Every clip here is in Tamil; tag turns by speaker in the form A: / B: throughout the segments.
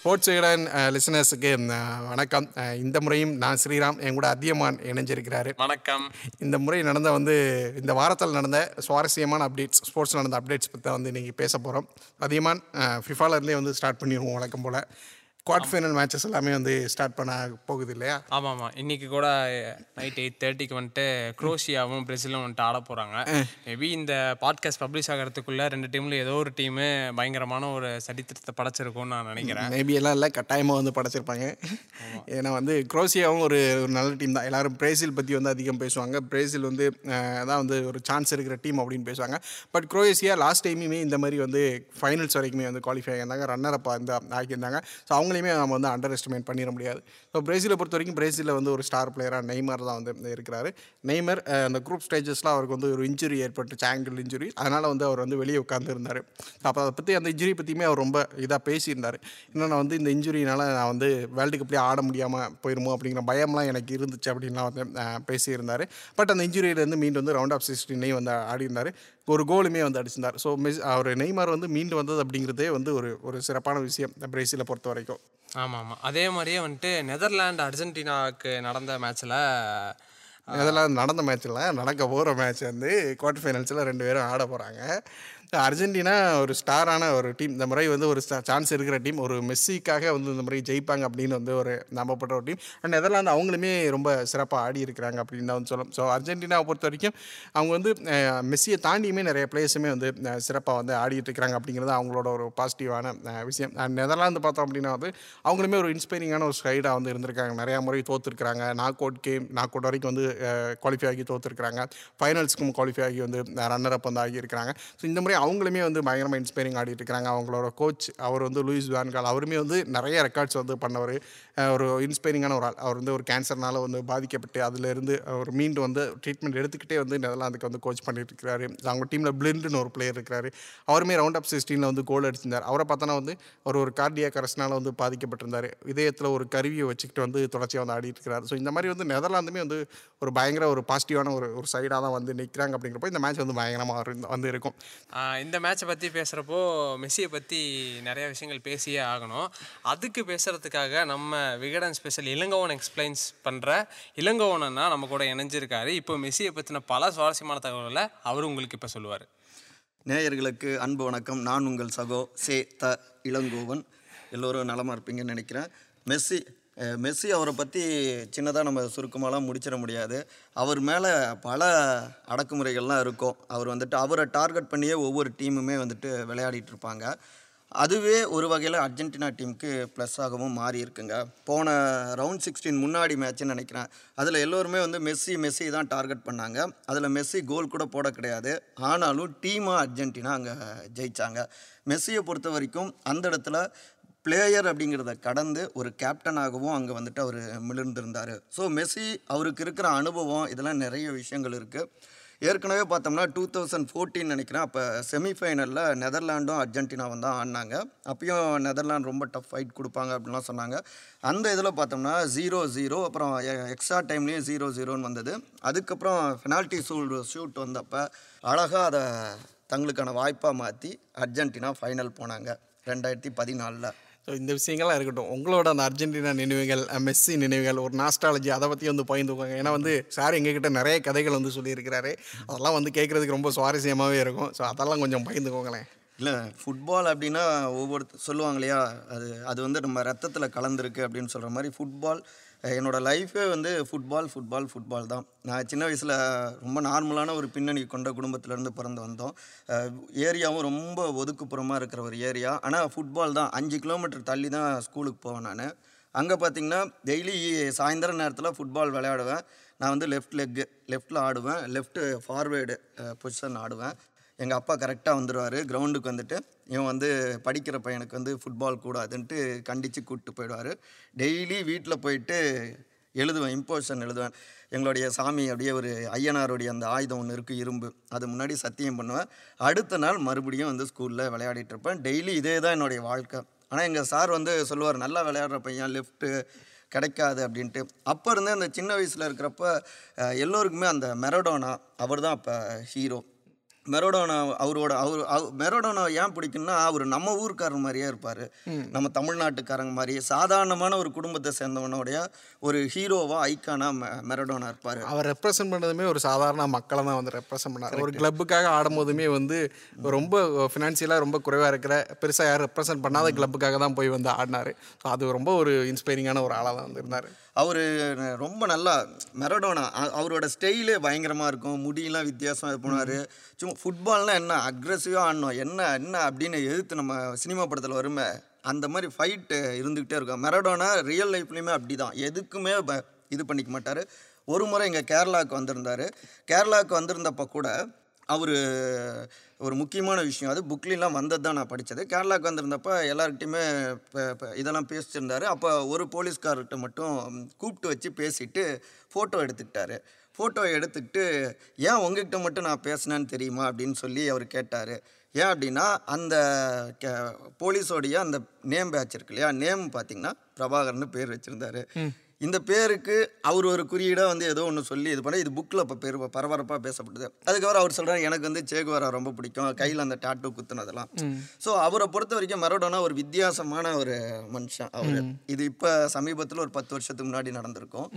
A: ஸ்போர்ட்ஸ் விகடன் லிசனர்ஸுக்கு வணக்கம். இந்த முறையும் நான் ஸ்ரீராம் என் கூட அதியமான் இணைஞ்சிருக்கிறாரு.
B: வணக்கம்.
A: இந்த முறை நடந்த வந்து இந்த வாரத்தில் நடந்த சுவாரஸ்யமான அப்டேட்ஸ் ஸ்போர்ட்ஸ் நடந்த அப்டேட்ஸ் பற்றி வந்து இன்றைக்கி பேச போகிறோம் அதியமான் ஃபிஃபாலர்லேயே வந்து ஸ்டார்ட் பண்ணிடுவோம் வழக்கம் போல். குவார்ட் ஃபைனல் மேட்சஸ் எல்லாமே வந்து ஸ்டார்ட் பண்ண போகுது இல்லையா?
B: ஆமாம். ஆமாம் இன்னைக்கு கூட நைட் எயிட் தேர்ட்டிக்கு வந்துட்டு குரோஷியாவும் பிரேசிலும் வந்துட்டு ஆட போகிறாங்க மேபி இந்த பாட்காஸ்ட் பப்ளிஷ் ஆகிறதுக்குள்ள ரெண்டு டீமில் ஏதோ ஒரு டீமு பயங்கரமான ஒரு சரித்திரத்தை படைச்சிருக்கும்னு நான் நினைக்கிறேன்.
A: மேபி எல்லாம் இல்லை கட்டாயமாக வந்து படைச்சிருப்பாங்க. ஏன்னா வந்து குரோசியாவும் ஒரு ஒரு நல்ல டீம் தான். எல்லாரும் பிரேசில் பற்றி வந்து அதிகம் பேசுவாங்க. பிரேசில் வந்து தான் வந்து ஒரு சான்ஸ் இருக்கிற டீம் அப்படின்னு பேசுவாங்க. பட் குரோேஷியா லாஸ்ட் டைமுமே இந்த மாதிரி வந்து ஃபைனல்ஸ் வரைக்குமே வந்து குவாலிஃபை ஆகியிருந்தாங்க. ரன்னர் அப்பா வந்து ஆகியிருந்தாங்க. ஸோ அவங்களையுமே நம்ம வந்து அண்டர் எஸ்டிமேட் பண்ணிட முடியாது. ஸோ பிரேசிலை பொறுத்த வரைக்கும் பிரேசிலில் வந்து ஒரு ஸ்டார் பிளேயராக நெய்மர் தான் வந்து இருக்கிறாரு. நெய்மர் அந்த குரூப் ஸ்டேஜஸில் அவருக்கு வந்து ஒரு இன்ஜுரி ஏற்பட்டு ஆங்கிள் இன்ஜுரி அதனால் வந்து அவர் வந்து வெளியே உட்காந்துருந்தார் அப்போ அதை பற்றி அந்த இன்ஜுரி பற்றியுமே அவர் ரொம்ப இதாக பேசியிருந்தார். இன்னும் நான் வந்து இந்த இன்ஜுரினால் நான் வந்து வேர்ல்டு கப்லேயே ஆட முடியாமல் போயிருமோ அப்படிங்கிற பயம்லாம் எனக்கு இருந்துச்சு அப்படின்லாம் வந்து பேசியிருந்தார். பட் அந்த இன்ஜுரியிலேருந்து மீண்டும் வந்து ரவுண்ட் ஆஃப் சிக்ஸ்டீனையும் வந்து ஆடி இருந்தார் ஒரு கோலுமே வந்து அடிச்சிருந்தார். ஸோ மிஸ் அவர் நெய்மார் வந்து மீண்டு வந்தது அப்படிங்கிறதே வந்து ஒரு ஒரு சிறப்பான விஷயம் பிரேசிலை பொறுத்த வரைக்கும்.
B: ஆமாம். ஆமாம் அதே மாதிரியே வந்துட்டு நெதர்லாந்து அர்ஜென்டினாவுக்கு நடந்த மேட்ச்சில்
A: இதெல்லாம் நடந்த மேட்ச்சில் நடக்க போகிற மேட்ச் வந்து குவார்டர் ஃபைனல்ஸில் ரெண்டு பேரும் ஆட போகிறாங்க அர்ஜென்டினா ஒரு ஸ்டாரான ஒரு டீம். இந்த முறை வந்து ஒரு சான்ஸ் இருக்கிற டீம். ஒரு மெஸ்ஸிக்காக வந்து இந்த முறை ஜெயிப்பாங்க அப்படின்னு வந்து ஒரு நம்பப்பட்ட ஒரு டீம். அண்ட் நெதர்லாந்து அவங்களுமே ரொம்ப சிறப்பாக ஆடி இருக்கிறாங்க அப்படின்னு தான் வந்து சொல்லும் ஸோ அர்ஜென்டினாவை பொறுத்த வரைக்கும் அவங்க வந்து மெஸ்ஸியை தாண்டியுமே நிறைய பிளேயர்ஸுமே வந்து சிறப்பாக வந்து ஆடிட்டு இருக்கிறாங்க அப்படிங்கிறது அவங்களோட ஒரு பாசிட்டிவான விஷயம். அண்ட் நெதர்லாந்து பார்த்தோம் அப்படின்னா வந்து அவங்களுமே ஒரு இன்ஸ்பைரிங்கான ஒரு ஸ்கைடாக வந்து இருந்திருக்காங்க. நிறையா முறை தோத்துருக்காங்க knock out game knock out வரைக்கும் வந்து குவாலிஃபை ஆகி தோற்றுருக்குறாங்க ஃபைனல்ஸ்க்கும் குவாலிஃபை ஆகி வந்து ரன்னர் அப் வந்து ஆகியிருக்கிறாங்க. ஸோ இந்த முறை அவங்களுமே வந்து பயங்கரமாக இன்ஸ்பைரிங் ஆடிட்டு இருக்கிறாங்க அவங்களோட கோச் அவர் வந்து லூயிஸ் வேன்கால் அவருமே வந்து நிறைய ரெக்கார்ட்ஸ் வந்து பண்ணவர். ஒரு இன்ஸ்பைரிங்கான ஒரு ஆள். அவர் வந்து ஒரு கேன்சர்னால வந்து பாதிக்கப்பட்டு அதுலேருந்து அவர் மீண்டு வந்து ட்ரீட்மெண்ட் எடுத்துக்கிட்டே வந்து நெதர்லாந்துக்கு வந்து கோச் பண்ணிட்டு இருக்கிறாரு அவங்க டீமில் பிளெண்டுன்னு ஒரு பிளேயர் இருக்கிறாரு அவருமே ரவுண்ட் ஆஃப் சிக்ஸ்டீனில் வந்து கோல் அடிச்சிருந்தார். அவரை பார்த்தோன்னா வந்து அவர் ஒரு கார்டியா கரஸ்னால வந்து பாதிக்கப்பட்டிருந்தார். இதயத்தில் ஒரு கருவியை வச்சுக்கிட்டு வந்து தொடர்ச்சியாக வந்து ஆடிட்டு இருக்கிறார் ஸோ இந்த மாதிரி வந்து நெதர்லாந்துமே வந்து ஒரு பயங்கர ஒரு பாசிட்டிவான ஒரு ஒரு சைடாக தான் வந்து நிற்கிறாங்க அப்படிங்கிறப்போ இந்த மேட்ச் வந்து பயங்கரமாக வந்து இருக்கும்.
B: இந்த மேட்சை பற்றி பேசுகிறப்போ மெஸ்ஸியை பற்றி நிறைய விஷயங்கள் பேசியே ஆகணும். அதுக்கு பேசுகிறதுக்காக நம்ம விகடன் ஸ்பெஷல் இளங்கோவன் எக்ஸ்பிளைன்ஸ் பண்ணுற இளங்கோவனா நம்ம கூட இணைஞ்சிருக்காரு. இப்போ மெஸ்ஸியை பற்றின பல சுவாரஸ்யமான தகவல்களை அவர் உங்களுக்கு இப்போ சொல்லுவார்.
C: நேயர்களுக்கு அன்பு வணக்கம். நான் உங்கள் சகோ சே த இளங்கோவன். எல்லோரும் நலமாக இருப்பீங்கன்னு நினைக்கிறேன். மெஸ்ஸி மெஸ்ஸி அவரை பற்றி சின்னதாக நம்ம சுருக்கமாலாம் முடிச்சிட முடியாது. அவர் மேலே பல அடக்குமுறைகள்லாம் இருக்கும். அவர் வந்துட்டு அவரை டார்கெட் பண்ணியே ஒவ்வொரு டீமுமே வந்துட்டு விளையாடிட்டு இருப்பாங்க. அதுவே ஒரு வகையில் அர்ஜென்டினா டீமுக்கு ப்ளஸ்ஸாகவும் மாறி இருக்குங்க. போன ரவுண்ட் சிக்ஸ்டீன் முன்னாடி மேட்ச்னு நினைக்கிறேன். அதில் எல்லோருமே வந்து மெஸ்ஸி மெஸ்ஸி தான் டார்கெட் பண்ணாங்க. அதில் மெஸ்ஸி கோல் கூட போட கிடையாது. ஆனாலும் டீமாக அர்ஜென்டினா அங்கே ஜெயித்தாங்க மெஸ்ஸியை பொறுத்த வரைக்கும் அந்த இடத்துல பிளேயர் அப்படிங்கிறத கடந்து ஒரு கேப்டனாகவும் அங்கே வந்துட்டு அவர் மிளிர்ந்திருந்தார். ஸோ மெஸ்ஸி அவருக்கு இருக்கிற அனுபவம் இதெல்லாம் நிறைய விஷயங்கள் இருக்குது ஏற்கனவே பார்த்தோம்னா டூ தௌசண்ட் ஃபோர்டீன் நினைக்கிறேன். அப்போ செமிஃபைனலில் நெதர்லாண்டும் அர்ஜென்டினாவும் தான் ஆடினாங்க. அப்பயும் நெதர்லாண்ட் ரொம்ப டஃப் ஃபைட் கொடுப்பாங்க அப்படின்லாம் சொன்னாங்க. அந்த இதில் பார்த்தோம்னா ஜீரோ ஜீரோ அப்புறம் எக்ஸ்ட்ரா டைம்லேயும் ஜீரோ ஜீரோன்னு வந்தது. அதுக்கப்புறம் பெனால்ட்டி சூல் ஷூட் வந்தப்போ அழகாக அதை தங்களுக்கான வாய்ப்பாக மாற்றி அர்ஜென்டினா ஃபைனல் போனாங்க. ரெண்டாயிரத்தி பதினாலில்.
A: ஸோ இந்த விஷயங்கள்லாம் இருக்கட்டும். உங்களோட அந்த அர்ஜென்டினா நினைவுகள் மெஸ்ஸி நினைவுகள் ஒரு நாஸ்டாலஜி அதை பற்றி வந்து பகிர்ந்துக்கோங்க. ஏன்னா வந்து சார் எங்ககிட்ட நிறைய கதைகள் வந்து சொல்லியிருக்கிறாரு. அதெல்லாம் வந்து கேட்குறதுக்கு ரொம்ப சுவாரஸ்யமாகவே இருக்கும். ஸோ அதெல்லாம் கொஞ்சம் பகிர்ந்துக்கோங்களேன்.
C: இல்லை ஃபுட்பால் அப்படின்னா ஒவ்வொரு சொல்லுவாங்க இல்லையா? அது அது வந்து நம்ம ரத்தத்தில் கலந்துருக்கு அப்படின்னு சொல்கிற மாதிரி ஃபுட்பால் என்னோடய லைஃபே வந்து ஃபுட்பால் ஃபுட்பால் ஃபுட்பால் தான். நான் சின்ன வயசில் ரொம்ப நார்மலான ஒரு பின்னணி கொண்ட குடும்பத்திலேருந்து பிறந்து வந்தோம். ஏரியாவும் ரொம்ப ஒதுக்குப்புறமாக இருக்கிற ஒரு ஏரியா ஆனால் ஃபுட்பால் தான். அஞ்சு கிலோமீட்டர் தள்ளி தான் ஸ்கூலுக்கு போவேன் நான். அங்கே பார்த்திங்கன்னா டெய்லி சாயந்தர நேரத்தில் ஃபுட்பால் விளையாடுவேன். நான் வந்து லெஃப்ட் லெக்கு லெஃப்ட்டில் ஆடுவேன். லெஃப்ட்டு ஃபார்வேர்டு பொசிஷன் ஆடுவேன். எங்கள் அப்பா கரெக்டாக வந்துடுவார் கிரவுண்டுக்கு வந்துட்டு இவன் வந்து படிக்கிற பையனுக்கு வந்து ஃபுட்பால் கூடாதுன்ட்டு கண்டித்து கூப்பிட்டு போயிடுவார். டெய்லி வீட்டில் போயிட்டு எழுதுவேன் இம்போஷன் எழுதுவேன். எங்களுடைய சாமி அப்படியே ஒரு ஐயனாருடைய அந்த ஆயுதம் ஒன்று இருக்குது இரும்பு. அது முன்னாடி சத்தியம் பண்ணுவேன். அடுத்த நாள் மறுபடியும் வந்து ஸ்கூலில் விளையாடிட்டு இருப்பேன். டெய்லி இதே தான் என்னுடைய வாழ்க்கை. ஆனால் எங்கள் சார் வந்து சொல்லுவார் நல்லா விளையாடுற பையன் லெஃப்ட்டு கிடைக்காது அப்படின்ட்டு. அப்போ இருந்தே அந்த சின்ன வயசில் இருக்கிறப்ப எல்லோருக்குமே அந்த மெரடோனா அவர் தான் அப்போ ஹீரோ மெரோடோனா அவரோட அவர் அவ- மெரோடோனா ஏன் பிடிக்கும்னா அவர் நம்ம ஊர்க்காரர் மாதிரியே இருப்பார். நம்ம தமிழ்நாட்டுக்காரங்க மாதிரி சாதாரணமான ஒரு குடும்பத்தை சேர்ந்தவனுடைய ஒரு ஹீரோவா ஐக்கானா மெரடோனா இருப்பார்.
A: அவர் ரெப்ரசென்ட் பண்ணதுமே ஒரு சாதாரண மக்களை தான் வந்து ரெப்ரசென்ட் பண்ணார். ஒரு கிளப்புக்காக ஆடும்போதுமே வந்து ரொம்ப ஃபினான்ஷியலாக ரொம்ப குறைவாக இருக்கிற பெருசாக யாரும் ரெப்ரசென்ட் பண்ணாத கிளப்புக்காக தான் போய் வந்து ஆடினார். ஸோ அது ரொம்ப ஒரு இன்ஸ்பைரிங்கான ஒரு ஆளாக தான் வந்து இருந்தார்.
C: அவர் ரொம்ப நல்லா மெரடோனா அவரோட ஸ்டைலே பயங்கரமாக இருக்கும். முடியெல்லாம் வித்தியாசமாக இது பண்ணுவார் சும்மா ஃபுட்பால்னால் என்ன? அக்ரெசிவாக ஆடணும். என்ன என்ன அப்படின்னு எதிர்த்து நம்ம சினிமா படத்தில் வருமே அந்த மாதிரி ஃபைட்டு இருந்துக்கிட்டே இருக்கும். மெரடோனா ரியல் லைஃப்லேயுமே அப்படி தான் எதுக்குமே ப- இது பண்ணிக்க மாட்டார். ஒரு முறை இங்கே கேரளாவுக்கு வந்திருந்தார். கேரளாவுக்கு வந்திருந்தப்போ கூட அவர் ஒரு முக்கியமான விஷயம் அது. புக்லாம் வந்தது தான் நான் படித்தது கேரளாவுக்கு வந்திருந்தப்போ எல்லார்கிட்டையுமே இப்போ இதெல்லாம் பேசிச்சிருந்தாரு. அப்போ ஒரு போலீஸ்கார்கிட்ட மட்டும் கூப்பிட்டு வச்சு பேசிட்டு ஃபோட்டோ எடுத்துக்கிட்டாரு. ஃபோட்டோ எடுத்துக்கிட்டு ஏன் உங்ககிட்ட மட்டும் நான் பேசினேன்னு தெரியுமா? அப்படின்னு சொல்லி அவர் கேட்டார். ஏன் அப்படின்னா அந்த கே போலீஸோடைய அந்த நேம் பேட்ச் இருக்கு இல்லையா? நேம் பார்த்தீங்கன்னா பிரபாகர்னு பேர் வச்சுருந்தாரு. இந்த பேருக்கு அவர் ஒரு குறியீடாக வந்து ஏதோ ஒன்று சொல்லி இது பண்ண இது புக்கில் இப்போ பேர் பரபரப்பாக பேசப்படுது அதுக்கப்புறம் அவர் சொல்கிறார் எனக்கு வந்து சேகுவாரா ரொம்ப பிடிக்கும். கையில் அந்த டாட்டூ குத்துனதெல்லாம். ஸோ அவரை பொறுத்த வரைக்கும் மெரோடோனா ஒரு வித்தியாசமான ஒரு மனுஷன் அவர். இது இப்போ சமீபத்தில் ஒரு பத்து வருஷத்துக்கு முன்னாடி நடந்திருக்கும்.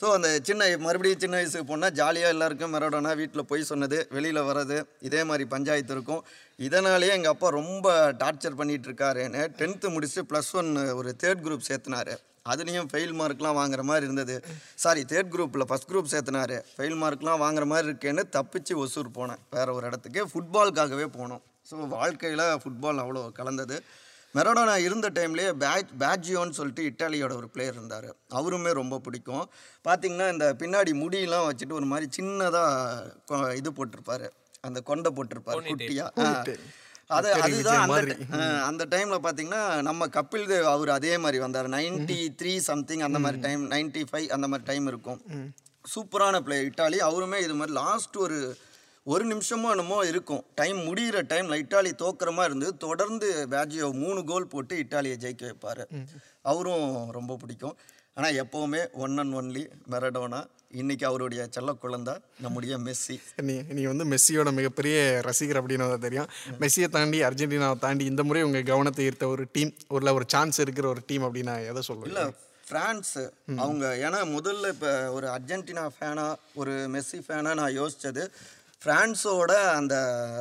C: ஸோ அந்த சின்ன மறுபடியும் சின்ன வயசுக்கு போனால் ஜாலியாக எல்லாருக்கும் மெரோடோனா வீட்டில் போய் சொன்னது வெளியில் வர்றது இதே மாதிரி பஞ்சாயத்து இருக்கும். இதனாலேயே எங்கள் அப்பா ரொம்ப டார்ச்சர் பண்ணிட்டு இருக்காருன்னு டென்த்து முடிச்சுட்டு ப்ளஸ் ஒன் ஒரு தேர்ட் குரூப் சேர்த்துனாரு. அதுலேயும் ஃபெயில் மார்க்லாம் வாங்குற மாதிரி இருந்தது. சாரி தேர்ட் குரூப்பில் ஃபஸ்ட் குரூப் சேர்த்துனாரு. ஃபெயில் மார்க்லாம் வாங்குற மாதிரி இருக்கேன்னு தப்பிச்சு ஒசூர் போனேன். வேற ஒரு இடத்துக்கு ஃபுட்பாலுக்காகவே போனோம். ஸோ வாழ்க்கையில் ஃபுட்பால் அவ்வளோ கலந்தது. மெரடோனா இருந்த டைம்லேயே பேட் பேட்ஜியோன்னு சொல்லிட்டு இட்டாலியோட ஒரு பிளேயர் இருந்தார். அவருமே ரொம்ப பிடிக்கும். பார்த்தீங்கன்னா இந்த பின்னாடி முடியெல்லாம் வச்சுட்டு ஒரு மாதிரி சின்னதாக இது போட்டிருப்பாரு. அந்த கொண்டை போட்டிருப்பாரு குட்டியா. ஆ. அது அதுதான் அந்த அந்த டைம்ல பாத்தீங்கன்னா நம்ம கபில் தேவ் அவர் அதே மாதிரி வந்தார். நைன்டி த்ரீ சம்திங் அந்த மாதிரி டைம் நைன்டி ஃபைவ் அந்த மாதிரி டைம் இருக்கும். சூப்பரான பிளேயர் இட்டாலி அவருமே இது மாதிரி லாஸ்ட் ஒரு ஒரு நிமிஷமோ என்னமோ இருக்கும். டைம் முடிகிற டைம்ல இட்டாலி தோக்குற மாதிரி இருந்து தொடர்ந்து பேட்ஜியோ மூணு கோல் போட்டு இட்டாலியை ஜெயிக்க வைப்பார். அவரும் ரொம்ப பிடிக்கும். ஆனால் எப்போவுமே ஒன் அண்ட் ஒன்லி மெரடோனா இன்னைக்கு அவருடைய செல்ல குழந்தை நம்முடைய மெஸ்ஸி.
A: நீ நீ வந்து மெஸ்ஸியோட மிகப்பெரிய ரசிகர் அப்படின்னு வந்து தெரியும். மெஸ்ஸியை தாண்டி அர்ஜென்டினாவை தாண்டி இந்த முறை உங்கள் கவனத்தை ஈர்த்த ஒரு டீம் ஒரு ஒரு சான்ஸ் இருக்கிற ஒரு டீம் அப்படின்னு நான் எதை சொல்லுவேன்?
C: இல்லை ஃப்ரான்ஸ் அவங்க ஏன்னா முதல்ல இப்போ ஒரு அர்ஜென்டினா ஃபேனா ஒரு மெஸ்ஸி ஃபேனா நான் யோசிச்சது ஃப்ரான்ஸோட அந்த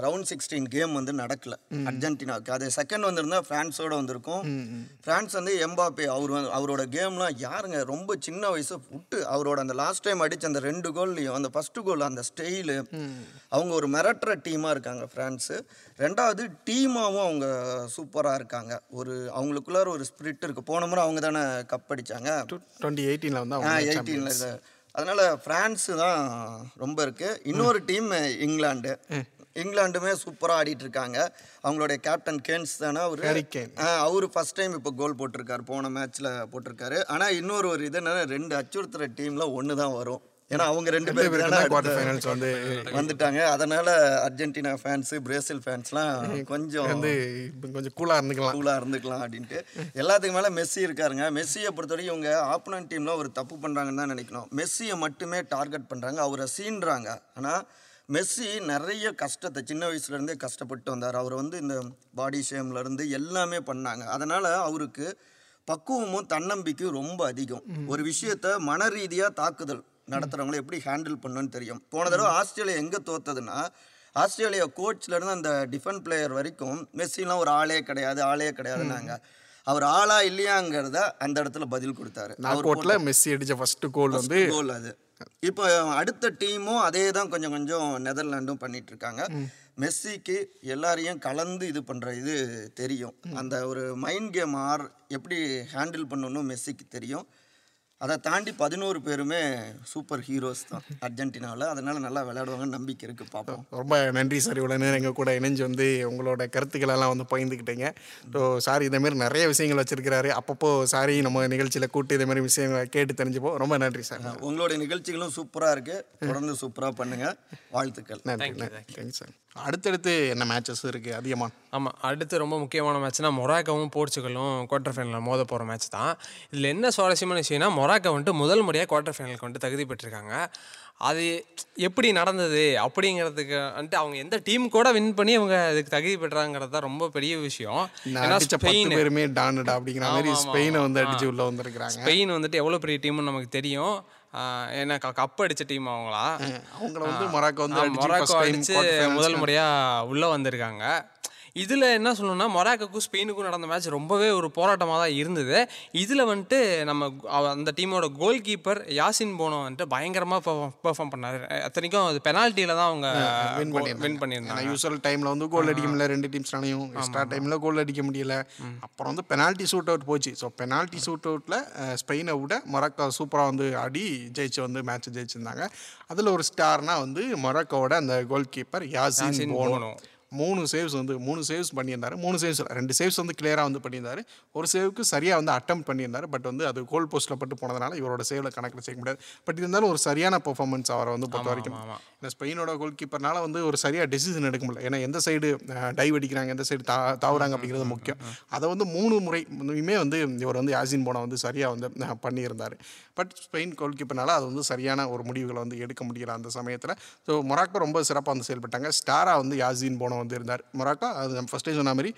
C: ரவுண்ட் சிக்ஸ்டீன் கேம் வந்து நடக்கல. அர்ஜென்டினாவுக்கு. அது செகண்ட் வந்திருந்தா ஃப்ரான்ஸோட வந்திருக்கும். ஃப்ரான்ஸ் வந்து எம்பாப்பே அவர் அவரோட கேம்லாம் யாருங்க? ரொம்ப சின்ன வயசு விட்டு அவரோட அந்த லாஸ்ட் டைம் அடிச்ச அந்த ரெண்டு கோல்லையும் அந்த ஃபர்ஸ்ட் கோல் அந்த ஸ்டைலு அவங்க ஒரு மிரட்டுற டீமாக இருக்காங்க ஃப்ரான்ஸு. ரெண்டாவது டீமாவும் அவங்க சூப்பராக இருக்காங்க. ஒரு அவங்களுக்குள்ளார ஒரு ஸ்பிரிட் இருக்குது போன முறை அவங்க தானே கப் அடிச்சாங்க.
A: டுவெண்ட்டி எயிட்டீனில் வந்து
C: எயிட்டீனில் அதனால் ஃப்ரான்ஸு தான் ரொம்ப இருக்குது இன்னொரு டீம் இங்கிலாந்து. இங்கிலாந்துமே சூப்பராக ஆடிட்டு இருக்காங்க. அவங்களுடைய கேப்டன் கேன்ஸ் தானே அவர். அவர் ஃபர்ஸ்ட் டைம் இப்போ கோல் போட்டிருக்காரு. போன மேட்ச்சில் போட்டிருக்காரு. ஆனால் இன்னொரு ஒரு இது என்னன்னா ரெண்டு அச்சுறுத்துற டீமில் ஒன்று தான் வரும். ஏன்னா அவங்க ரெண்டு பேரும்
A: குவார்டர் ஃபைனல்ஸ் வந்து
C: வந்துட்டாங்க. அதனால அர்ஜென்டினா ஃபேன்ஸு பிரேசில் ஃபேன்ஸ்லாம் கொஞ்சம்
A: வந்து கொஞ்சம் கூலாக இருந்துக்கலாம்.
C: கூலாக இருந்துக்கலாம் அப்படின்ட்டு. எல்லாத்துக்கு மேலே மெஸ்ஸி இருக்காருங்க. மெஸ்ஸியை பொறுத்தவரைக்கும் இவங்க ஆப்போனன்ட் டீமில் ஒரு தப்பு பண்ணுறாங்கன்னு தான் நினைக்கணும். மெஸ்ஸியை மட்டுமே டார்கெட் பண்ணுறாங்க அவரை சீன்றாங்க ஆனால் மெஸ்ஸி நிறைய கஷ்டத்தை சின்ன வயசுலேருந்தே கஷ்டப்பட்டு வந்தார். அவர் வந்து இந்த பாடி ஷேம்லேருந்து எல்லாமே பண்ணாங்க. அதனால் அவருக்கு பக்குவமும் தன்னம்பிக்கையும் ரொம்ப அதிகம். ஒரு விஷயத்த மன ரீதியாக தாக்குதல். நடத்துகிறவங்கள எப்படி ஹேண்டில் பண்ணணும்னு தெரியும். போன தடவை ஆஸ்திரேலியா எங்கே தோத்ததுன்னா ஆஸ்திரேலியா கோச்ல இருந்து அந்த டிஃபெண்ட் பிளேயர் வரைக்கும் மெஸ்ஸிலாம் ஒரு ஆளே கிடையாது ஆளே கிடையாதுன்னாங்க. அவர் ஆளா இல்லையாங்கிறத அந்த இடத்துல பதில் கொடுத்தாரு.
A: அவுட்டில் மெஸ்ஸி அடித்த ஃபர்ஸ்ட் கோல் வந்து
C: கோல் அது. இப்போ அடுத்த டீமும் அதே தான் கொஞ்சம் கொஞ்சம் நெதர்லாண்டும் பண்ணிட்டு இருக்காங்க மெஸ்ஸிக்கு எல்லாரையும் கலந்து இது பண்ணுற இது தெரியும். அந்த ஒரு மைண்ட் கேம் ஆர் எப்படி ஹேண்டில் பண்ணணும்னு மெஸ்ஸிக்கு தெரியும். அதை தாண்டி பதினோரு பேருமே சூப்பர் ஹீரோஸ் தான். அர்ஜென்டினாவில் அதனால நல்லா விளையாடுவாங்கன்னு நம்பிக்கை இருக்குது பார்ப்போம்
A: ரொம்ப நன்றி சார் இவ்வளோ நேரம் எங்கள் கூட இணைஞ்சு வந்து உங்களோட கருத்துக்களெல்லாம் வந்து பகிர்ந்துக்கிட்டீங்க. ஸோ சார் இதேமாரி நிறைய விஷயங்கள் வச்சிருக்கிறாரு. அப்பப்போ சாரி நம்ம நிகழ்ச்சியில் கூட்டு இதேமாரி விஷயங்களை கேட்டு தெரிஞ்சுப்போம். ரொம்ப நன்றி சார்.
C: உங்களுடைய நிகழ்ச்சிகளும் சூப்பராக இருக்குது தொடர்ந்து சூப்பராக பண்ணுங்கள் வாழ்த்துக்கள்.
A: நன்றி தேங்க்யூ சார் அடுத்தடுத்து என்ன மேட்சஸ் இருக்குது அதிகமாக
B: ஆமாம் அடுத்து ரொம்ப முக்கியமான மேட்ச்னா மொராக்காவும் போர்ச்சுகலும் குவார்ட்டர் ஃபைனலில் மோத போகிற மேட்ச் தான். இதில் என்ன சுவாரஸ்யமான விஷயம்னா மொராக்கோ வந்துட்டு முதல் முறையாக குவார்ட்டர் ஃபைனலுக்கு வந்துட்டு தகுதி பெற்றிருக்காங்க. அது எப்படி நடந்தது அப்படிங்கிறதுக்கு வந்துட்டு அவங்க எந்த டீம் கூட வின் பண்ணி அவங்க அதுக்கு தகுதி பெற்றாங்கிறது தான் ரொம்ப பெரிய விஷயம். ஏன்னா ஸ்பெயின்
A: பேருமே டானுடா அப்படிங்கிற மாதிரி ஸ்பெயினை வந்து அடிச்சு உள்ள வந்திருக்கிறாங்க.
B: ஸ்பெயின் வந்துட்டு எவ்வளோ பெரிய டீம்னு நமக்கு தெரியும். ஏன்னா கப் அடிச்ச டீம் அவங்களா.
A: அவங்கள வந்து மொராக்கோ வந்து
B: மொராக்கோ அடிச்சு முதல் முறையா உள்ள வந்திருக்காங்க. இதுல என்ன சொல்லணும்னா மொராக்கோக்கும் ஸ்பெயினுக்கும் நடந்த மேட்ச் ரொம்பவே ஒரு போராட்டமாக தான் இருந்தது. இதுல வந்துட்டு நம்ம அந்த டீமோட கோல் கீப்பர் யாசின் போனோ வந்துட்டு பயங்கரமா பெர்ஃபார்ம் பண்ணாரு. அத்தனைக்கும் அது பெனால்ட்டியில தான் அவங்க வின் பண்ணியிருந்தாங்க.
A: யூஸ்வல் டைம்ல வந்து கோல் அடிக்க முடியல ரெண்டு டீம்ஸ்னாலையும் எக்ஸ்ட்ரா டைம்ல கோல் அடிக்க முடியல. அப்புறம் வந்து பெனால்ட்டி ஷூட் அவுட் போச்சு ஸோ பெனால்ட்டி ஷூட் அவுட்ல ஸ்பெயினை விட மொராக்கோ சூப்பராக வந்து ஆடி ஜெயிச்சு வந்து மேட்ச் ஜெயிச்சிருந்தாங்க. அதில் ஒரு ஸ்டார்னா வந்து மொராக்கோவோட அந்த கோல் கீப்பர் யாசின் போனோ. மூணு சேவ்ஸ் வந்து மூணு சேவ்ஸ் பண்ணியிருந்தாரு மூணு சேவ்ஸ் ரெண்டு சேவ்ஸ் வந்து கிளியராக வந்து பண்ணியிருந்தாரு. ஒரு சேவுக்கு சரியாக வந்து அட்டம் பண்ணியிருந்தாரு பட் வந்து அது கோல் போஸ்ட்டில் பட்டு போனதுனால இவரோட சேவில் கணக்கில் சேர்க்க முடியாது. பட் இருந்தாலும் ஒரு சரியான பெர்ஃபார்மன்ஸ் அவரை வந்து பொறுத்த வரைக்கும். இந்த ஸ்பெயினோட கோல் கீப்பர்னால வந்து ஒரு சரியாக டெசிஷன் எடுக்க முடியல. ஏன்னா எந்த சைடு டைவ் அடிக்கிறாங்க எந்த சைடு தா தாவுறாங்க அப்படிங்கிறது முக்கியம். அதை வந்து மூணு முறையுமே வந்து இவர் வந்து யாசின் போன வந்து சரியாக வந்து பண்ணியிருந்தார். பட் ஸ்பெயின் கோல் கீப்பர்னால அது வந்து சரியான ஒரு முடிவுகளை வந்து எடுக்க முடியல அந்த சமயத்தில். ஸோ மொராக்கோ ரொம்ப சிறப்பாக வந்து செயல்பட்டாங்க. ஸ்டாராக வந்து யாசின் போன வந்து இருந்தார். மொராக்கோ அது நம்ம ஃபஸ்ட்டே சொன்ன மாதிரி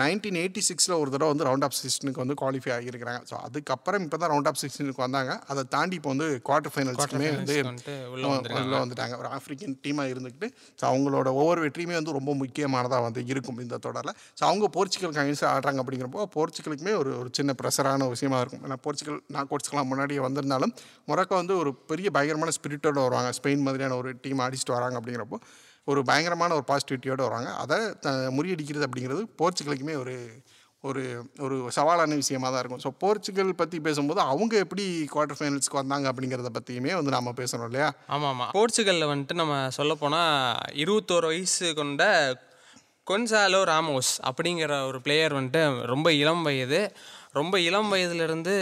A: நைன்டீன் எயிட்டி சிக்ஸில் ஒரு தடவை வந்து ரவுண்ட் ஆஃப் சிக்ஸ்டனுக்கு வந்து குவாலிஃபை ஆகியிருக்கிறாங்க. ஸோ அதுக்கப்புறம் இப்போ தான் ரவுண்ட் ஆஃப் சிக்ஸ்டனுக்கு வந்தாங்க. அதை தாண்டி இப்போ வந்து குவார்டர் ஃபைனல்ஸ்க்குமே வந்து
B: உள்ள
A: வந்துட்டாங்க. ஒரு ஆஃப்ரிக்கன் டீமாக இருந்துக்கிட்டு ஸோ அவங்களோட ஒவ்வொரு வெற்றியுமே வந்து ரொம்ப முக்கியமானதாக வந்து இருக்கும் இந்த தொடரில். ஸோ அவங்க போர்ச்சுகலுக்கு அகைன்ஸ்ட் ஆடுறாங்க அப்படிங்கிறப்போ போர்ச்சுகலுக்குமே ஒரு ஒரு சின்ன ப்ரெஷரான விஷயமா இருக்கும். ஏன்னா போர்ச்சுகல் நான் கோட்ஸ்க்கெலாம் முன்னாடியே வந்திருந்தாலும் மொரக்கோ வந்து ஒரு பெரிய பயங்கரமான ஸ்பிரிட்டோட வருவாங்க. ஸ்பெயின் மாதிரியான ஒரு டீம் அடிச்சுட்டு வராங்க அப்படிங்கிறப்போ ஒரு பயங்கரமான ஒரு பாசிட்டிவிட்டியோடு வராங்க அதை முறியடிக்கிறது அப்படிங்கிறது போர்ச்சுகலுக்குமே ஒரு ஒரு ஒரு சவாலான விஷயமா தான் இருக்கும். ஸோ போர்ச்சுகல் பற்றி பேசும்போது அவங்க எப்படி குவார்ட்டர் ஃபைனல்ஸ்க்கு வந்தாங்க அப்படிங்கிறத பற்றியுமே வந்து நம்ம பேசணும் இல்லையா?
B: ஆமாம். ஆமாம் போர்ச்சுகலில் வந்துட்டு நம்ம சொல்லப்போனால் இருபத்தோரு வயசு கொண்ட கொன்சாலோ ராமோஸ் அப்படிங்கிற ஒரு பிளேயர் வந்துட்டு ரொம்ப இளம் வயது. ரொம்ப இளம் வயதுலேருந்து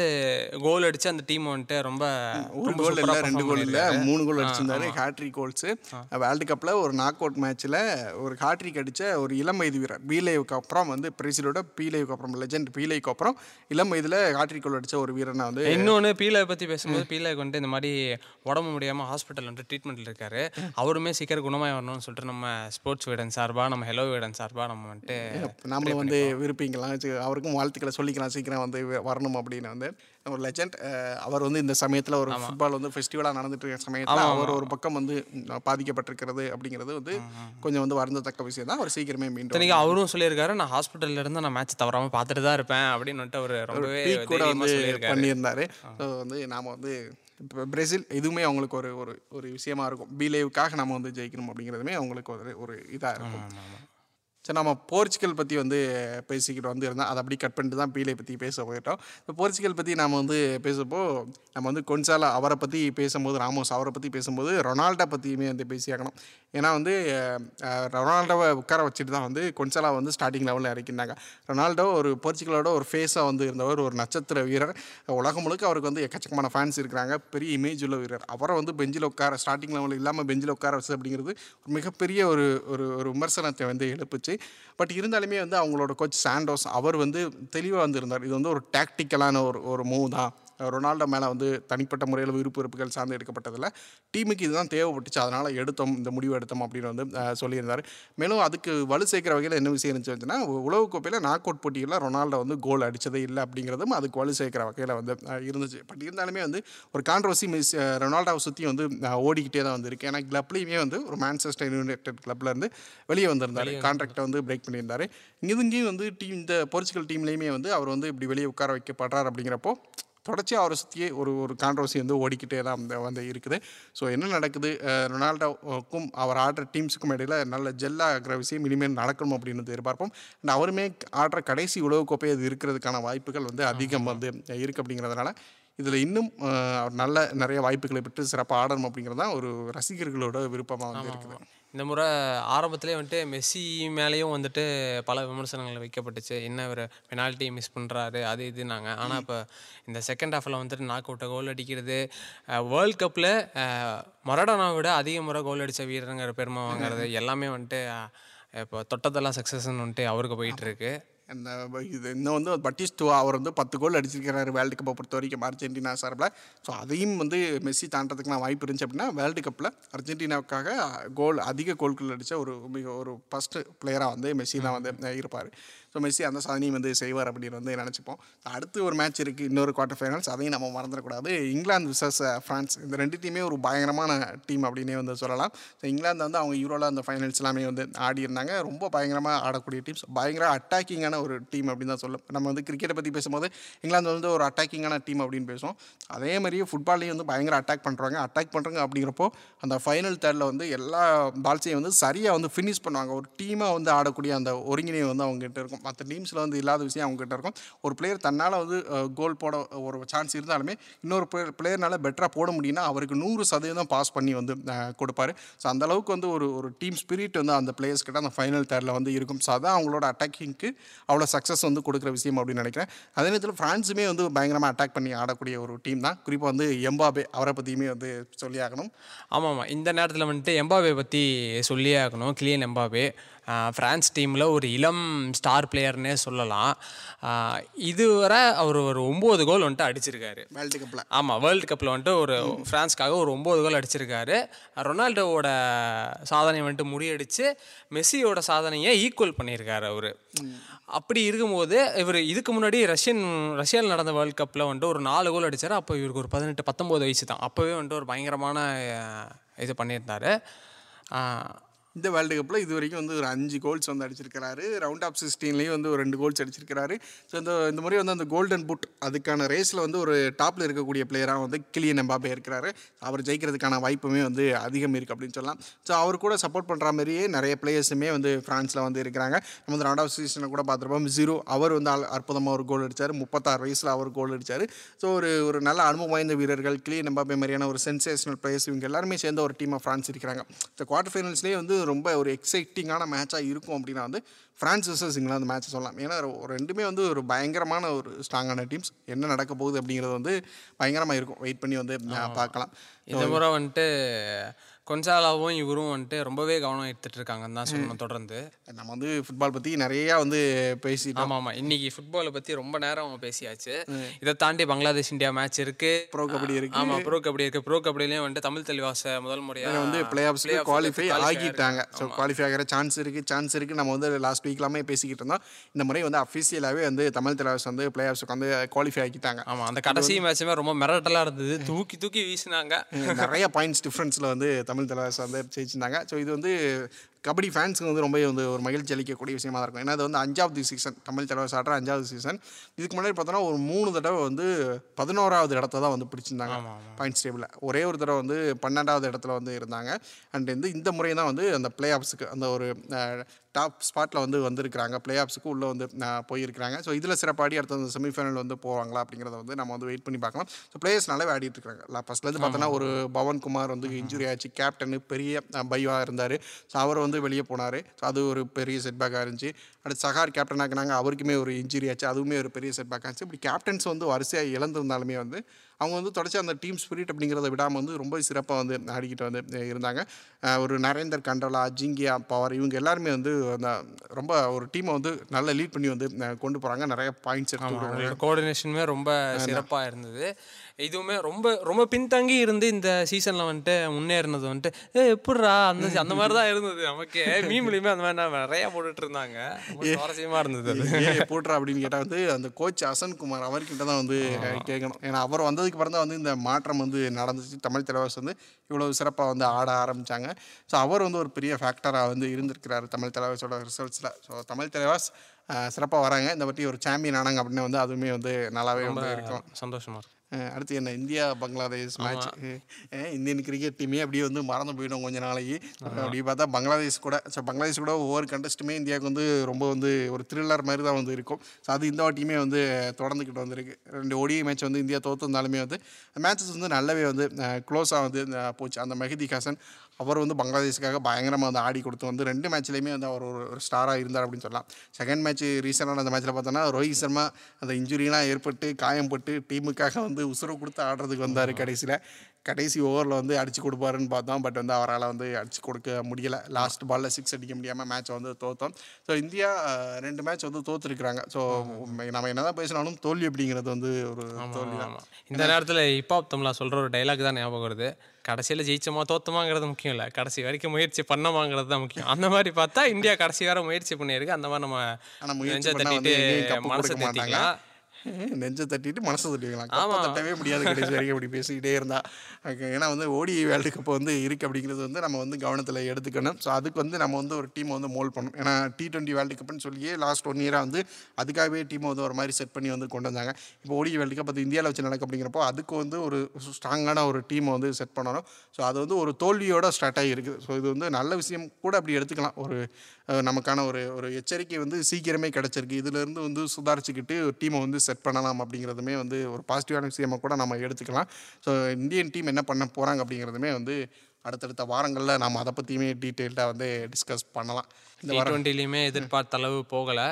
B: கோல் அடித்து அந்த டீம் வந்துட்டு ரொம்ப
A: ஒரு கோல் இல்லை ரெண்டு கோல் இல்லை. மூணு கோல் அடிச்சிருந்தாரு ஹேட்ரிக் கோல்ஸு வேர்ல்டு கப்பில் ஒரு நாக் அவுட் மேட்ச்சில் ஒரு ஹேட்ரிக் அடித்த ஒரு இளம் வயது வீரர் பீலேவுக்கு அப்புறம் வந்து பிரேசிலோட பீலேவுக்கு அப்புறம் லெஜெண்ட் பீலேவுக்கு அப்புறம் இளம் வயதில் ஹேட்ரிக் கோல் அடித்த ஒரு வீரனை வந்து
B: இன்னொன்று பீலை பற்றி பேசும்போது பீலைக்கு வந்துட்டு இந்த மாதிரி உடம்பு முடியாமல் ஹாஸ்பிட்டல் வந்துட்டு ட்ரீட்மெண்ட்டில் இருக்காரு. அவருமே சீக்கிரம் குணமாய் வரணும்னு சொல்லிட்டு நம்ம ஸ்போர்ட்ஸ் வீடன் சார்பாக நம்ம ஹெலோ வீடன் சார்பாக நம்ம வந்துட்டு
A: நாமளும் வந்து விரும்பிக்கலாம் சரி, அவருக்கும் வாழ்த்துக்களை சொல்லிக்கலாம் சீக்கிரம் வந்து வரணும் அப்படின்னு வந்து ஒரு லெஜண்ட் அவர் வந்து இந்த சமயத்தில் ஒரு ஃபுட்பால் வந்து ஃபெஸ்டிவலாக நடந்துட்டு இருக்கிற சமயத்தில் அவர் ஒரு பக்கம் வந்து பாதிக்கப்பட்டிருக்கிறது அப்படிங்கிறது வந்து கொஞ்சம் வந்து வருந்தத்தக்க விஷயம் தான். அவர் சீக்கிரமே மீண்டும்
B: இத்தனைக்கு அவரும் சொல்லியிருக்காரு நான் ஹாஸ்பிட்டல்ல இருந்து நான் மேட்ச் தவறாம பார்த்துட்டு தான் இருப்பேன் அப்படின்னு அவர் ரொம்பவே
A: கூட வந்து பண்ணியிருந்தாரு. ஸோ வந்து நாம் வந்து இப்போ பிரேசில் இதுவுமே அவங்களுக்கு ஒரு ஒரு ஒரு விஷயமா இருக்கும். பீலேவுக்காக நம்ம வந்து ஜெயிக்கணும் அப்படிங்கிறதுமே அவங்களுக்கு ஒரு ஒரு இதாக இருக்கும். சரி நம்ம போர்ச்சுகல் பற்றி வந்து பேசிக்கிட்டு வந்து இருந்தோம் அதை அப்படி கட் பண்ணிட்டு தான் பீலை பற்றி பேச போயிட்டோம். இப்போ போர்ச்சுகல் பற்றி நம்ம வந்து பேசப்போ நம்ம வந்து கொன்சாலா அவரை பற்றி பேசும்போது ராமோஸ் அவரை பற்றி பேசும்போது ரொனால்டோ பற்றியுமே வந்து பேசியாகணும் ஏன்னா வந்து ரொனால்டோவை உட்கார வச்சுட்டு தான் வந்து கொன்சாலா வந்து ஸ்டார்டிங் லெவலில் இறக்கினாங்க. ரொனால்டோ ஒரு போர்ச்சுகலோட ஒரு ஃபேஸாக வந்து இருந்தவர் ஒரு நட்சத்திர வீரர். உலகம் முழுக்க அவருக்கு வந்து எக்கச்சக்கமான ஃபேன்ஸ் இருக்கிறாங்க. பெரிய இமேஜ் உள்ள வீரர். அவரை வந்து பெஞ்சில் உட்கார ஸ்டார்டிங் லெவலில் இல்லாமல் பெஞ்சில் உட்கார வச்சு அப்படிங்கிறது ஒரு மிகப்பெரிய ஒரு ஒரு ஒரு விமர்சனத்தை வந்து எழுப்புச்சு. பட் இருந்தாலுமே வந்து அவங்களோட கோச் சாண்டோஸ் அவர் வந்து தெளிவாக வந்திருந்தார். இது வந்து ஒரு டாக்டிக்கலான ஒரு ஒரு மூவ் தான். ரொனால்டோ மேலே வந்து தனிப்பட்ட முறையில் விருப்பு வெறுப்புகள் சார்ந்து எடுக்கப்பட்டதில்ல டீமுக்கு இதுதான் தேவைப்பட்டுச்சு. அதனால் எடுத்தோம் இந்த முடிவு எடுத்தோம் அப்படின்னு வந்து சொல்லியிருந்தார். மேலும் அதுக்கு வலு சேர்க்கிற வகையில் என்ன விஷயம் இருந்துச்சுன்னா உலகக்கோப்பையில் நாக் அவுட் போட்டிகளில் ரொனால்டோ வந்து கோல் அடித்ததே இல்லை அப்படிங்கிறதும் அதுக்கு வலு சேர்க்கிற வகையில் வந்து இருந்துச்சு. பட் இருந்தாலுமே வந்து ஒரு கான்ட்ரவர்சி மிஸ் ரொனால்டோவை சுற்றி வந்து ஓடிக்கிட்டே தான் வந்திருக்கு. ஏன்னா கிளப்லேயுமே வந்து ஒரு மான்செஸ்டர் யுனைடெட் கிளப்ல இருந்து வெளியே வந்திருந்தார். கான்ட்ராக்டை வந்து பிரேக் பண்ணியிருந்தார். இங்கேயும் வந்து டீம் இந்த போர்ச்சுகல் டீம்லேயுமே வந்து அவர் வந்து இப்படி வெளியே உட்கார வைக்கப்படுறார் அப்படிங்கிறப்போ தொடர்ச்சி அவரை சுற்றியே ஒரு ஒரு கான்ட்ரவர்சி வந்து ஓடிக்கிட்டே தான் வந்து வந்து இருக்குது. ஸோ என்ன நடக்குது? அஹ் ரொனால்டோவுக்கும் அவர் ஆடுற டீம்ஸுக்கும் இடையில நல்ல ஜெல்லாகிற விஷயம் இனிமேல் நடக்கணும் அப்படின்னு எதிர்பார்ப்போம். And அவருமே ஆடுற கடைசி உலகக்கோப்பை அது இருக்கிறதுக்கான வாய்ப்புகள் வந்து அதிகம் வந்து இருக்குது அப்படிங்கிறதுனால இதில் இன்னும் நல்ல நிறைய வாய்ப்புகளை பெற்று சிறப்பாக ஆடணும் அப்படிங்கிறது தான் ஒரு ரசிகர்களோட விருப்பமாக வந்து இருக்குது.
B: இந்த முறை ஆரம்பத்திலே வந்துட்டு மெஸ்ஸி மேலேயும் வந்துட்டு பல விமர்சனங்கள் வைக்கப்பட்டுச்சு. என்ன ஒரு பெனால்ட்டி மிஸ் பண்ணுறாரு அது இதுனாங்க ஆனால் இப்போ இந்த செகண்ட் ஹாஃபில் வந்துட்டு நாக் அவுட்டை கோல் அடிக்கிறது வேர்ல்ட் கப்பில் மரடோனாவை விட அதிக முறை கோல் அடித்த வீரருங்கிற பெருமை வாங்குறது எல்லாமே வந்துட்டு இப்போ தொட்டதெல்லாம் சக்ஸஸ்ன்னு வந்துட்டு அவருக்கு போயிட்டு
A: அந்த இது இன்னும் வந்து பட்டிஸ்டோ அவர் வந்து பத்து கோல் அடிச்சிருக்கிறாரு வேர்ல்டு கப்பை பொறுத்த வரைக்கும் அர்ஜென்டினா சார்பில். ஸோ அதையும் வந்து மெஸ்ஸி தாண்டதுக்குலாம் வாய்ப்பு இருந்துச்சு அப்படின்னா வேர்ல்டு கப்பில் அர்ஜென்டினாவுக்காக கோல் அதிக கோல்கள் அடித்த ஒரு மிக ஒரு ஃபஸ்ட்டு பிளேயராக வந்து மெஸ்ஸி தான் வந்து இருப்பார். ஸோ மெஸ்ஸி அந்த சாதனையும் வந்து செய்வார் அப்படின்னு வந்து நினச்சிப்போம். அடுத்து ஒரு மேட்ச் இருக்குது இன்னொரு குவார்ட்டர் ஃபைனல்ஸ் அதையும் நம்ம மறந்துடக்கூடாது. இங்கிலாந்து விசஸ் ஃப்ரான்ஸ் இந்த ரெண்டு டீமே ஒரு பயங்கரமான டீம் அப்படின்னே வந்து சொல்லலாம். ஸோ இங்கிலாந்து வந்து அவங்க யூரோவில் அந்த ஃபைனல்ஸ் எல்லாமே வந்து ஆடி இருந்தாங்க. ரொம்ப பயங்கரமாக ஆடக்கூடிய டீம்ஸ் பயங்கர அட்டாக்கிங்கான ஒரு டீம் அப்படின்னு தான் சொல்லும் நம்ம வந்து கிரிக்கெட்டை பற்றி பேசும்போது இங்கிலாந்து வந்து ஒரு அட்டாக்கிங்கான டீம் அப்படின்னு பேசுவோம். அதே மாதிரியே ஃபுட்பால்லையும் வந்து பயங்கர அட்டாக் பண்ணுறாங்க அட்டாக் பண்ணுறாங்க அப்படிங்கிறப்போ அந்த ஃபைனல் தேர்டில் வந்து எல்லா பால்ஸையும் வந்து சரியாக வந்து ஃபினிஷ் பண்ணுவாங்க. ஒரு டீமாக வந்து ஆடக்கூடிய அந்த ஒருங்கிணைவு வந்து அவங்ககிட்ட இருக்கும். மற்ற டீம்ஸில் வந்து இல்லாத விஷயம் அவங்ககிட்ட இருக்கும். ஒரு பிளேயர் தன்னால் வந்து கோல் போட ஒரு சான்ஸ் இருந்தாலுமே இன்னொரு பிளேயர்னால பெட்டராக போட முடியும்னா அவருக்கு நூறு சதவீதம் பாஸ் பண்ணி வந்து கொடுப்பார் கொடுப்பாரு. ஸோ அந்த அளவுக்கு வந்து ஒரு ஒரு டீம் ஸ்பிரிட் வந்து அந்த பிளேயர்ஸ் கிட்ட அந்த ஃபைனல் தேர்டில் வந்து இருக்கும். ஸோ அதான் அவங்களோட அட்டாக்கிங்க்கு அவ்வளோ சக்ஸஸ் வந்து கொடுக்குற விஷயம் அப்படின்னு நினைக்கிறேன். அதே நேரத்தில் ஃப்ரான்ஸுமே வந்து பயங்கரமாக அட்டாக் பண்ணி ஆடக்கூடிய ஒரு டீம் தான். குறிப்பாக வந்து எம்பாபே அவரை பற்றியுமே வந்து சொல்லி ஆகணும்
B: ஆமாம். ஆமாம் இந்த நேரத்தில் வந்துட்டு எம்பாபே பற்றி சொல்லியே ஆகணும். Cleanth Mbappé. ஃப்ரான்ஸ் டீமில் ஒரு இளம் ஸ்டார் பிளேயர்னே சொல்லலாம். இதுவரை அவர் ஒரு ஒம்பது கோல் வந்துட்டு அடிச்சிருக்காரு.
A: வேர்ல்டு கப்பில்
B: ஆமாம் வேர்ல்டு கப்பில் வந்துட்டு ஒரு ஃப்ரான்ஸ்க்காக ஒரு ஒம்பது கோல் அடிச்சிருக்காரு. ரொனால்டோவோட சாதனை வந்துட்டு முறியடிச்சு மெஸ்ஸியோட சாதனையை ஈக்குவல் பண்ணியிருக்காரு அவர். அப்படி இருக்கும்போது இவர் இதுக்கு முன்னாடி ரஷ்யன் ரஷ்யாவில் நடந்த வேர்ல்டு கப்பில் வந்துட்டு ஒரு நாலு கோல் அடிச்சார். அப்போ இவருக்கு ஒரு பதினெட்டு பத்தொம்போது வயசு தான். அப்போவே வந்துட்டு ஒரு பயங்கரமான இது பண்ணியிருந்தாரு.
A: இந்த வேர்ல்டு கப்பில் இது வரைக்கும் வந்து ஒரு அஞ்சு கோல்ஸ் வந்து அடிச்சிருக்கிறாரு. ரவுண்ட் ஆஃப் சிக்ஸ்டீன்லேயும் வந்து ஒரு ரெண்டு கோல்ஸ் அடிச்சிருக்கிறாரு. ஸோ இந்த இந்த முறை வந்து அந்த கோல்டன் புட் அதுக்கான ரேஸில் வந்து ஒரு டாப்பில் இருக்கக்கூடிய பிளேயராக வந்து கிளியன் எம்பாபே இருக்கிறாரு. அவர் ஜெயிக்கிறதுக்கான வாய்ப்புமே வந்து அதிகம் இருக்குது அப்படின்னு சொல்லலாம். ஸோ அவர் கூட சப்போர்ட் பண்ணுற மாதிரியே நிறைய பிளேயர்ஸுமே வந்து ஃப்ரான்ஸில் வந்து இருக்கிறாங்க. நம்ம வந்து ரவுண்ட் ஆஃப் சிக்ஸ்டீனில் கூட பார்த்துருப்போம். ஜீரோ அவர் வந்து அல்- அற்புதமாக ஒரு கோல் அடித்தார் முப்பத்தாறு வயசில் அவர் கோல் அடித்தார் ஸோ ஒரு ஒரு நல்ல அனுபவம் வாய்ந்த வீரர்கள் கிளியன் எம்பாபே மாதிரியான ஒரு சென்சேஷனல் பிளேயர்ஸ் இவங்க எல்லாருமே சேர்ந்த ஒரு டீமாக ஃப்ரான்ஸ் இருக்கிறாங்க. இந்த குவார்டர் ஃபைனல்ஸ்லேயே வந்து ரொம்ப ஒரு எக்ஸைட்டிங்கான மேட்சாக இருக்கும் அப்படின்னா வந்து ஃப்ரான்ஸ் வர்சஸ் இங்கிலாந்து மேட்ச் சொல்லலாம். ஏன்னா ரெண்டுமே வந்து ஒரு பயங்கரமான ஒரு ஸ்ட்ராங்கான டீம்ஸ் என்ன நடக்க போகுது அப்படிங்கிறது வந்து பயங்கரமாக இருக்கும். வெயிட் பண்ணி வந்து பார்க்கலாம்.
B: இந்த முறை வந்துட்டு கொன்சாலாவும் இவரும் வந்துட்டு ரொம்பவே கவனம் எடுத்துட்டு இருக்காங்கன்னு தான் சொல்லணும் தொடர்ந்து.
A: நம்ம வந்து ஃபுட்பால் பற்றி நிறையா வந்து பேசிட்டோம்.
B: ஆமாம் ஆமாம் இன்னைக்கு ஃபுட்பாலை பற்றி ரொம்ப நேரம் பேசியாச்சு. இதை தாண்டி பங்களாதேஷ் இந்தியா மேட்ச் இருக்கு.
A: ப்ரோ கபடி இருக்கு.
B: ஆமாம் ப்ரோ கபடி இருக்கு. ப்ரோ கபடிலையும் வந்துட்டு தமிழ் தெளிவாச முதல் முறையாக
A: வந்து பிளே ஆஃப்ஸ்க்கு குவாலிஃபை ஆகிட்டாங்க. ஸோ குவாலிஃபை ஆகிற சான்ஸ் இருக்குது சான்ஸ் இருக்குது நம்ம வந்து லாஸ்ட் வீக்லாமே பேசிக்கிட்டு இருந்தோம். இந்த முறை வந்து அஃபிஷியலாகவே வந்து தமிழ் தலைவர்ஸ் வந்து பிளே ஆஃப்ஸ்க்கு வந்து குவாலிஃபை ஆகிட்டாங்க.
B: ஆமாம் அந்த கடைசி மேட்சுமே ரொம்ப மிரட்டலாக இருந்தது. தூக்கி தூக்கி வீசினாங்க.
A: நிறைய பாயிண்ட்ஸ் டிஃப்ரென்ஸில் வந்து தமிழ் தலை வந்து ஜெயிச்சிருந்தாங்க ஸோ இது வந்து கபடி ஃபேன்ஸுக்கு வந்து ரொம்ப வந்து ஒரு மகிழ்ச்சி அளிக்கக்கூடிய விஷயமா தான் இருக்கும். ஏன்னா இது வந்து அஞ்சாவது சீசன் தமிழ் தலைவர் ஆடுற அஞ்சாவது சீசன் இதுக்கு முன்னாடி பார்த்தோன்னா ஒரு மூணு தடவை வந்து பதினோராவது இடத்த தான் வந்து பிடிச்சிருந்தாங்க. பாயிண்ட்ஸ் டேபிளில் ஒரே ஒரு தடவை வந்து பன்னெண்டாவது இடத்துல வந்து இருந்தாங்க. அண்ட் வந்து இந்த முறை தான் வந்து அந்த பிளே ஆஃப்ஸுக்கு அந்த ஒரு டாப் ஸ்பாட்டில் வந்து வந்திருக்கிறாங்க. பிளே ஆஃப்ஸுக்கு உள்ளே வந்து போயிருக்கிறாங்க. ஸோ இதில் சிறப்பாடி அடுத்த அந்த செமிஃபைனல் வந்து போவாங்களா அப்படிங்கிறத வந்து நம்ம வந்து வெயிட் பண்ணி பார்க்கலாம். ஸோ பிளேயர்ஸ் நல்லாவே ஆடிட்டு இருக்காங்க. ஃபஸ்ட்லேருந்து பார்த்தோன்னா ஒரு பவன் குமார் வந்து இன்ஜுரி ஆச்சு. கேப்டனு பெரிய பைவா இருந்தார். ஸோ அவர் வந்து வெளியே போனார். ஸோ அது ஒரு பெரிய செட்பேக்காக இருந்துச்சு. அடுத்து சகார் கேப்டன் ஆக்குனாங்க. அவருக்குமே ஒரு இன்ஜுரி ஆச்சு. அதுவுமே ஒரு பெரிய செட்பேக் ஆச்சு இப்படி கேப்டன்ஸ் வந்து வரிசையாக இழந்திருந்தாலுமே வந்து அவங்க வந்து தொடர்ச்சி அந்த டீம் ஸ்பிரிட் அப்படிங்கிறத விடாமல் வந்து ரொம்ப சிறப்பாக வந்து ஆடிக்கிட்டு வந்து இருந்தாங்க. ஒரு நரேந்தர் கண்டலா ஜிங்கியா பவர் இவங்க எல்லாருமே வந்து அந்த ரொம்ப ஒரு டீமை வந்து நல்ல லீட் பண்ணி வந்து கொண்டு போகிறாங்க நிறைய பாயிண்ட்ஸ்
B: கோஆர்டினேஷனுமே ரொம்ப சிறப்பாக இருந்தது. இதுவுமே ரொம்ப ரொம்ப பின்தங்கி இருந்து இந்த சீசனில் வந்துட்டு முன்னேறினது வந்துட்டு ஏ எப்படிரா அந்த அந்த மாதிரி தான் இருந்தது நமக்கு. மீம்லையுமே அந்த மாதிரி நான் நிறையா போட்டுட்டு இருந்தாங்க. சுவாரஸ்யமாக இருந்தது அது.
A: போட்டுறா அப்படின்னு கேட்டால் வந்து அந்த கோச் அசன் குமார் அவர்கிட்ட தான் வந்து கேட்கணும் ஏன்னா அவர் வந்ததுக்கு அப்புறம் தான் வந்து இந்த மாற்றம் வந்து நடந்துச்சு. தமிழ் தலைவர்ஸ் வந்து இவ்வளவு சிறப்பாக வந்து ஆட ஆரம்பித்தாங்க ஸோ அவர் வந்து ஒரு பெரிய ஃபேக்டராக வந்து இருந்திருக்கிறாரு தமிழ் தலைவர்ஸோட ரிசல்ட்ஸில் ஸோ தமிழ் தலைவர்ஸ் சிறப்பாக வராங்க. இந்த வாட்டி ஒரு சாம்பியன் ஆனாங்க அப்படின்னு வந்து அதுவுமே வந்து நல்லாவே வந்து இருக்கும்.
B: சந்தோஷமா இருக்கு.
A: அஹ் அடுத்து என்ன India Bangladesh match Indian cricket டீமே அப்படியே வந்து மறந்து போயிடும் கொஞ்ச நாளைக்கு. அப்படி பார்த்தா பங்களாதேஷ் கூட ஸோ பங்களாதேஷ் கூட ஒவ்வொரு கண்டஸ்ட்டுமே இந்தியாவுக்கு வந்து ரொம்ப வந்து ஒரு த்ரில்லர் மாதிரி தான் வந்து இருக்கும். ஸோ அது இந்த வாட்டியுமே வந்து தொடர்ந்துக்கிட்டு வந்திருக்கு. ரெண்டு ஓடிஐ மேட்ச் வந்து இந்தியா தோற்றுருந்தாலுமே வந்து மேட்சஸ் வந்து நல்லாவே வந்து க்ளோஸாக வந்து போச்சு. அந்த மெஹதி ஹாசன் அவர் வந்து பங்களாதேஷுக்காக பயங்கரமாக வந்து ஆடி கொடுத்து வந்து ரெண்டு மேட்ச்லேயுமே வந்து அவர் ஒரு ஸ்டாராக இருந்தார் அப்படின்னு சொல்லலாம். செகண்ட் மேட்ச் ரீசெண்டான அந்த மேட்ச்சில் பார்த்தோன்னா ரோஹித் சர்மா அந்த இன்ஜுரிலாம் ஏற்பட்டு காயம்பட்டு டீமுக்காக வந்து உசுறு கொடுத்து ஆடுறதுக்கு வந்தார் கடைசியில். கடைசி ஓவரில் வந்து அடிச்சு கொடுப்பாருன்னு பார்த்தோம். பட் வந்து அவரால் வந்து அடிச்சு கொடுக்க முடியல. லாஸ்ட் பாலில் சிக்ஸ் அடிக்க முடியாமல் மேட்சை வந்து தோத்தோம். ஸோ இந்தியா ரெண்டு மேட்ச் வந்து தோத்துருக்குறாங்க. ஸோ நம்ம என்னதான் பேசினாலும் தோல்வி அப்படிங்கிறது வந்து ஒரு தோல்வி தான்.
B: இந்த நேரத்தில் ஹிப்ஹாப் தமிழா சொல்கிற ஒரு டைலாக் தான் ஞாபகம் வருது. கடைசியில் ஜெயிச்சோமா தோத்தமாங்கிறது முக்கியம் இல்லை. கடைசி வரைக்கும் முயற்சி பண்ணமாங்கிறது தான் முக்கியம். அந்த மாதிரி பார்த்தா இந்தியா கடைசி வரை முயற்சி பண்ணியிருக்கு. அந்த மாதிரி நம்ம
A: முயற்சி
B: தட்டிட்டு மனசை
A: நெஞ்சை தட்டிட்டு மனசை தட்டிக்கலாம் கப்பை தட்டவே முடியாது கடைசி வரைக்கும் இப்படி பேசிக்கிட்டே இருந்தா. ஏன்னா வந்து ஓடி வேர்ல்டு கப் வந்து இருக்குது அப்படிங்கிறது வந்து நம்ம வந்து கவனத்தில் எடுத்துக்கணும். ஸோ அதுக்கு வந்து நம்ம வந்து ஒரு டீமை வந்து மோல் பண்ணணும். ஏன்னா டி டுவெண்ட்டி வேர்ல்டு கப்னு சொல்லியே லாஸ்ட் ஒன் இயராக வந்து அதுக்காகவே டீமை வந்து ஒரு மாதிரி செட் பண்ணி வந்து கொண்டு வந்தாங்க. இப்போ ஓடி வேர்ல்டு கப் அது இந்தியாவில் வச்சு நடக்கு அப்படிங்கிறப்போ அதுக்கு வந்து ஒரு ஸ்ட்ராங்கான ஒரு டீமை வந்து செட் பண்ணணும். ஸோ அது வந்து ஒரு தோல்வியோட ஸ்டார்ட் ஆகி இருக்குது ஸோ இது வந்து நல்ல விஷயம் கூட அப்படி எடுத்துக்கலாம். ஒரு நமக்கான ஒரு ஒரு எச்சரிக்கை வந்து சீக்கிரமே கிடச்சிருக்கு. இதுலேருந்து வந்து சுதாரிச்சுக்கிட்டு ஒரு டீமை வந்து செட் பண்ணலாம் அப்படிங்கிறதுமே வந்து ஒரு பாசிட்டிவான விஷயமா கூட நம்ம எடுத்துக்கலாம். ஸோ இந்தியன் டீம் என்ன பண்ண போகிறாங்க அப்படிங்கிறதுமே வந்து அடுத்தடுத்த வாரங்களில் நம்ம அதை பற்றியுமே டீட்டெயில்டாக வந்து டிஸ்கஸ் பண்ணலாம். இந்த
B: டுவெண்ட்டிலையுமே எதிர்பார்த்த அளவு போகலை.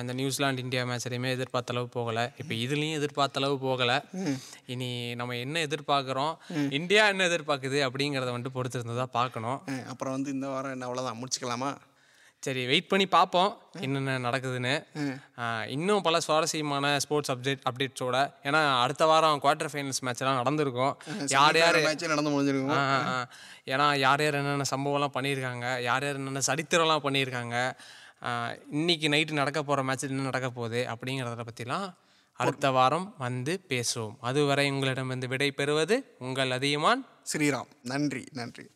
B: இந்த நியூசிலாந்து இந்தியா மேட்ச்லையுமே எதிர்பார்த்த அளவு போகலை. இப்போ இதுலேயும் எதிர்பார்த்த அளவு போகலை. இனி நம்ம என்ன எதிர்பார்க்குறோம் இந்தியா என்ன எதிர்பார்க்குது அப்படிங்கிறத வந்துட்டு பொறுத்து இருந்ததாக பார்க்கணும்
A: அப்புறம் வந்து இந்த வாரம் என்ன அவ்வளோதான் முடிச்சுக்கலாமா?
B: சரி வெயிட் பண்ணி பார்ப்போம் என்னென்ன நடக்குதுன்னு. இன்னும் பல சுவாரஸ்யமான ஸ்போர்ட்ஸ் அப்டேட் அப்டேட்ஸோட ஏன்னா அடுத்த வாரம் குவார்ட்டர் ஃபைனல்ஸ் மேட்ச்லாம் நடந்திருக்கும். யார் யார்?
A: மேட்ச் நடந்து முடிஞ்சிருக்கும்.
B: ஏன்னா யார் யார் என்னென்ன சம்பவம்லாம் பண்ணியிருக்காங்க யார் யார் என்னென்ன சரித்திரம்லாம் பண்ணியிருக்காங்க இன்னைக்கு நைட்டு நடக்க போகிற மேட்ச் என்ன நடக்க போகுது அப்படிங்கிறத பற்றிலாம் அடுத்த வாரம் வந்து பேசுவோம். அதுவரை உங்களிடமிருந்து விடை பெறுவது உங்கள் அதிகமான்
A: ஸ்ரீராம். நன்றி நன்றி.